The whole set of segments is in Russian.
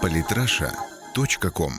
Политраша.ком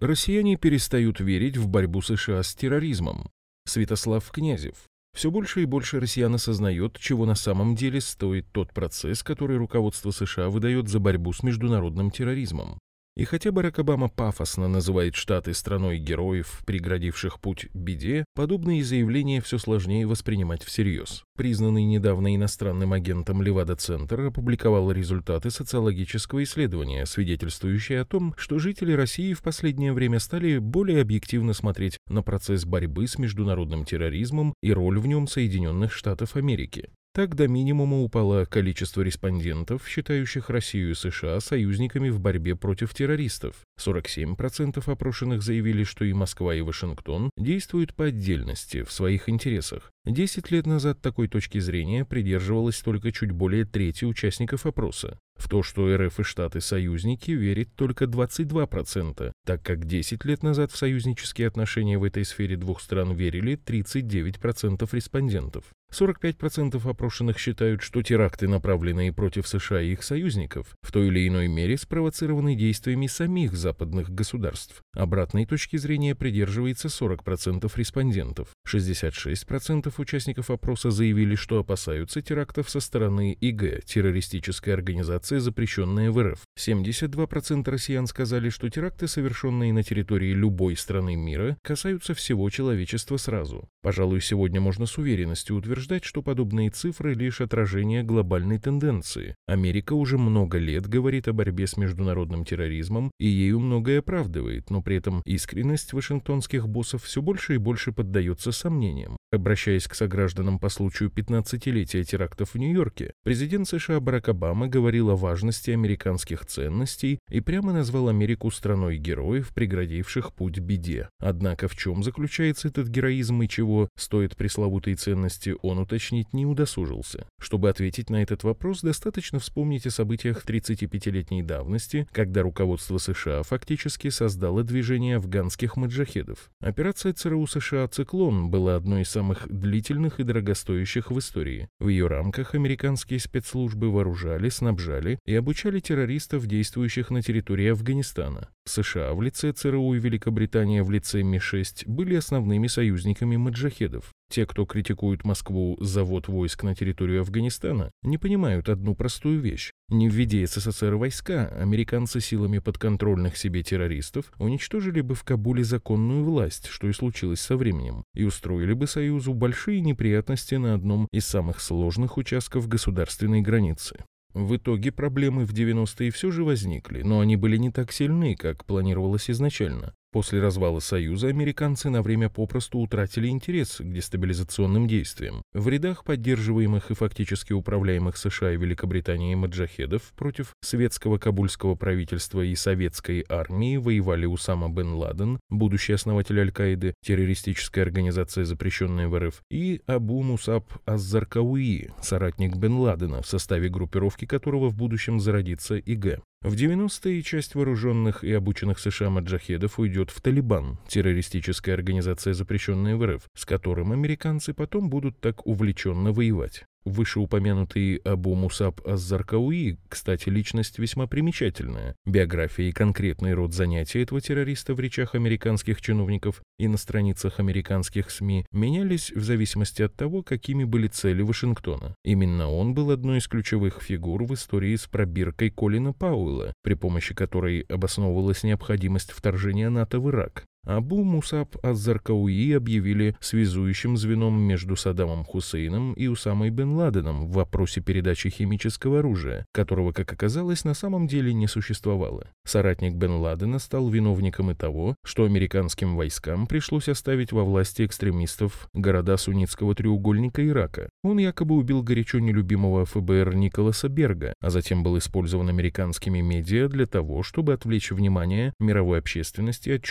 Россияне перестают верить в борьбу США с терроризмом. Святослав Князев. Все больше и больше россиян осознает, чего на самом деле стоит тот процесс, который руководство США выдает за борьбу с международным терроризмом. И хотя Барак Обама пафосно называет Штаты страной героев, преградивших путь беде, подобные заявления все сложнее воспринимать всерьез. Признанный недавно иностранным агентом Левада-центр опубликовал результаты социологического исследования, свидетельствующие о том, что жители России в последнее время стали более объективно смотреть на процесс борьбы с международным терроризмом и роль в нем Соединенных Штатов Америки. Так до минимума упало количество респондентов, считающих Россию и США союзниками в борьбе против террористов. 47% опрошенных заявили, что и Москва, и Вашингтон действуют по отдельности, в своих интересах. Десять лет назад такой точки зрения придерживалось только чуть более трети участников опроса. В то, что РФ и Штаты союзники, верит только 22%, так как 10 лет назад в союзнические отношения в этой сфере двух стран верили 39% респондентов. 45% опрошенных считают, что теракты, направленные против США и их союзников, в той или иной мере спровоцированы действиями самих западных государств. Обратной точки зрения придерживается 40% респондентов. 66% участников опроса заявили, что опасаются терактов со стороны ИГ, террористической организации, запрещенной в РФ. 72% россиян сказали, что теракты, совершенные на территории любой страны мира, касаются всего человечества сразу. Пожалуй, сегодня можно с уверенностью утверждать, что подобные цифры лишь отражение глобальной тенденции. Америка уже много лет говорит о борьбе с международным терроризмом и ею многое оправдывает, но при этом искренность вашингтонских боссов все больше и больше поддается сомнениям. Обращаясь к согражданам по случаю 15-летия терактов в Нью-Йорке, президент США Барак Обама говорил о важности американских ценностей и прямо назвал Америку страной героев, преградивших путь беде. Однако в чем заключается этот героизм и чего стоят пресловутые ценности он уточнить не удосужился. Чтобы ответить на этот вопрос, достаточно вспомнить о событиях 35-летней давности, когда руководство США фактически создало движение афганских маджахедов. Операция ЦРУ США «Циклон» была одной из самых длительных и дорогостоящих в истории. В ее рамках американские спецслужбы вооружали, снабжали и обучали террористов, действующих на территории Афганистана. США в лице ЦРУ и Великобритания в лице Ми-6 были основными союзниками маджахедов. Те, кто критикует Москву за ввод войск на территорию Афганистана, не понимают одну простую вещь. Не введя СССР войска, американцы силами подконтрольных себе террористов уничтожили бы в Кабуле законную власть, что и случилось со временем, и устроили бы Союзу большие неприятности на одном из самых сложных участков государственной границы. В итоге проблемы в 90-е все же возникли, но они были не так сильны, как планировалось изначально. После развала Союза американцы на время попросту утратили интерес к дестабилизационным действиям. В рядах поддерживаемых и фактически управляемых США и Великобританией маджахедов против светского кабульского правительства и советской армии воевали Усама бен Ладен, будущий основатель Аль-Каиды, террористическая организация, запрещенная в РФ, и Абу Мусаб Аззаркауи, соратник бен Ладена, в составе группировки которого в будущем зародится ИГ. В 90-е часть вооруженных и обученных США маджахедов уйдет в Талибан, террористическая организация, запрещенная в РФ, с которым американцы потом будут так увлеченно воевать. Вышеупомянутый Абу Мусаб Аззаркауи, кстати, личность весьма примечательная. Биография и конкретный род занятий этого террориста в речах американских чиновников и на страницах американских СМИ менялись в зависимости от того, какими были цели Вашингтона. Именно он был одной из ключевых фигур в истории с пробиркой Колина Пауэлла, при помощи которой обосновывалась необходимость вторжения НАТО в Ирак. Абу Мусаб Аззаркауи объявили связующим звеном между Саддамом Хусейном и Усамой бен Ладеном в вопросе передачи химического оружия, которого, как оказалось, на самом деле не существовало. Соратник бен Ладена стал виновником и того, что американским войскам пришлось оставить во власти экстремистов города суннитского треугольника Ирака. Он якобы убил горячо нелюбимого ФБР Николаса Берга, а затем был использован американскими медиа для того, чтобы отвлечь внимание мировой общественности от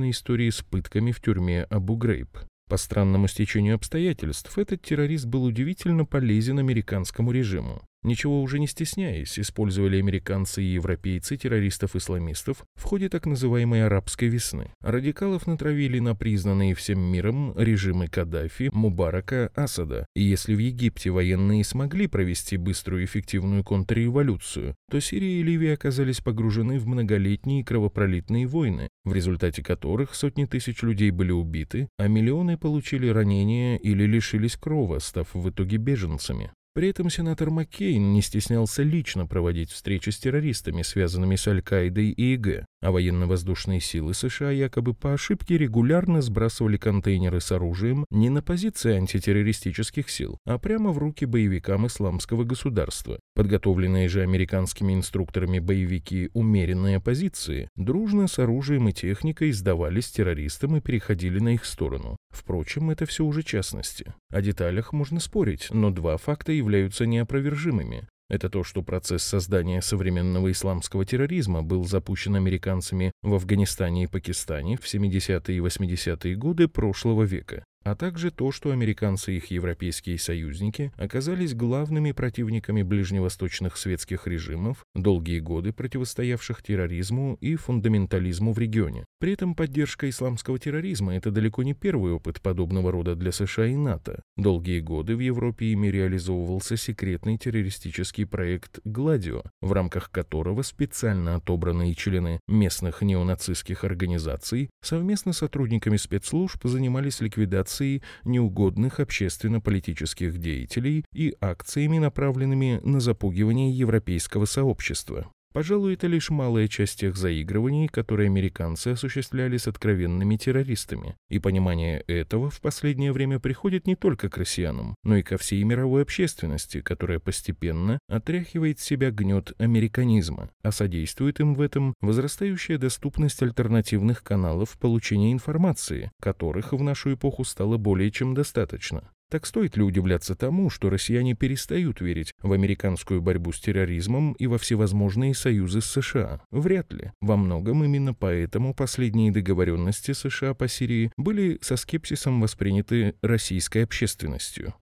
чудовищной истории с пытками в тюрьме Абу-Грейб. По странному стечению обстоятельств, этот террорист был удивительно полезен американскому режиму. Ничего уже не стесняясь, использовали американцы и европейцы террористов-исламистов в ходе так называемой «арабской весны». Радикалов натравили на признанные всем миром режимы Каддафи, Мубарака, Асада. И если в Египте военные смогли провести быструю и эффективную контрреволюцию, то Сирия и Ливия оказались погружены в многолетние кровопролитные войны, в результате которых сотни тысяч людей были убиты, а миллионы получили ранения или лишились крова, став в итоге беженцами. При этом сенатор Маккейн не стеснялся лично проводить встречи с террористами, связанными с Аль-Каидой и ИГ, а военно-воздушные силы США якобы по ошибке регулярно сбрасывали контейнеры с оружием не на позиции антитеррористических сил, а прямо в руки боевикам исламского государства. Подготовленные же американскими инструкторами боевики умеренные позиции дружно с оружием и техникой сдавались террористам и переходили на их сторону. Впрочем, это все уже частности. О деталях можно спорить, но два факта являются неопровержимыми. Это то, что процесс создания современного исламского терроризма был запущен американцами в Афганистане и Пакистане в 70-е и 80-е годы прошлого века а также то, что американцы и их европейские союзники оказались главными противниками ближневосточных светских режимов, долгие годы противостоявших терроризму и фундаментализму в регионе. При этом поддержка исламского терроризма – это далеко не первый опыт подобного рода для США и НАТО. Долгие годы в Европе ими реализовывался секретный террористический проект «Гладио», в рамках которого специально отобранные члены местных неонацистских организаций совместно с сотрудниками спецслужб занимались ликвидацией ликвидации неугодных общественно-политических деятелей и акциями, направленными на запугивание европейского сообщества. Пожалуй, это лишь малая часть тех заигрываний, которые американцы осуществляли с откровенными террористами. И понимание этого в последнее время приходит не только к россиянам, но и ко всей мировой общественности, которая постепенно отряхивает себя гнет американизма, а содействует им в этом возрастающая доступность альтернативных каналов получения информации, которых в нашу эпоху стало более чем достаточно. Так стоит ли удивляться тому, что россияне перестают верить в американскую борьбу с терроризмом и во всевозможные союзы с США? Вряд ли. Во многом именно поэтому последние договоренности США по Сирии были со скепсисом восприняты российской общественностью.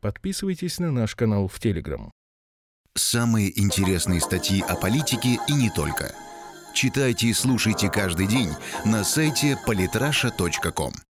Подписывайтесь на наш канал в Телеграм. Самые интересные статьи о политике и не только. Читайте и слушайте каждый день на сайте polytrasha.com.